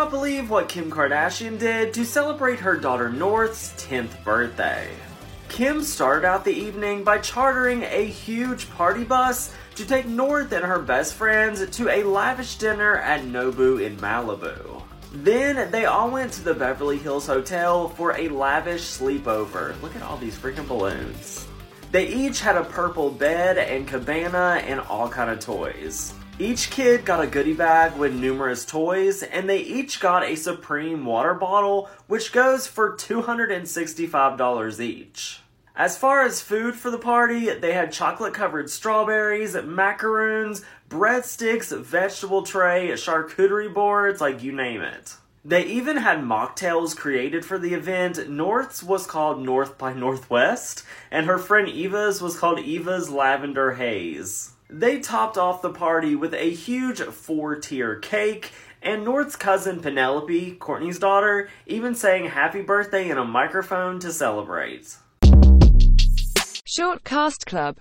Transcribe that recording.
not believe what Kim Kardashian did to celebrate her daughter North's 10th birthday. Kim started out the evening by chartering a huge party bus to take North and her best friends to a lavish dinner at Nobu in Malibu. Then they all went to the Beverly Hills Hotel for a lavish sleepover. Look at all these freaking balloons. They each had a purple bed and cabana and all kind of toys. Each kid got a goodie bag with numerous toys, and they each got a Supreme water bottle, which goes for $265 each. As far as food for the party, they had chocolate covered strawberries, macaroons, breadsticks, vegetable tray, charcuterie boards, like you name it. They even had mocktails created for the event. North's was called North by Northwest, and her friend Eva's was called Eva's Lavender Haze. They topped off the party with a huge four tier cake, and North's cousin Penelope, Courtney's daughter, even sang happy birthday in a microphone to celebrate. Short Cast Club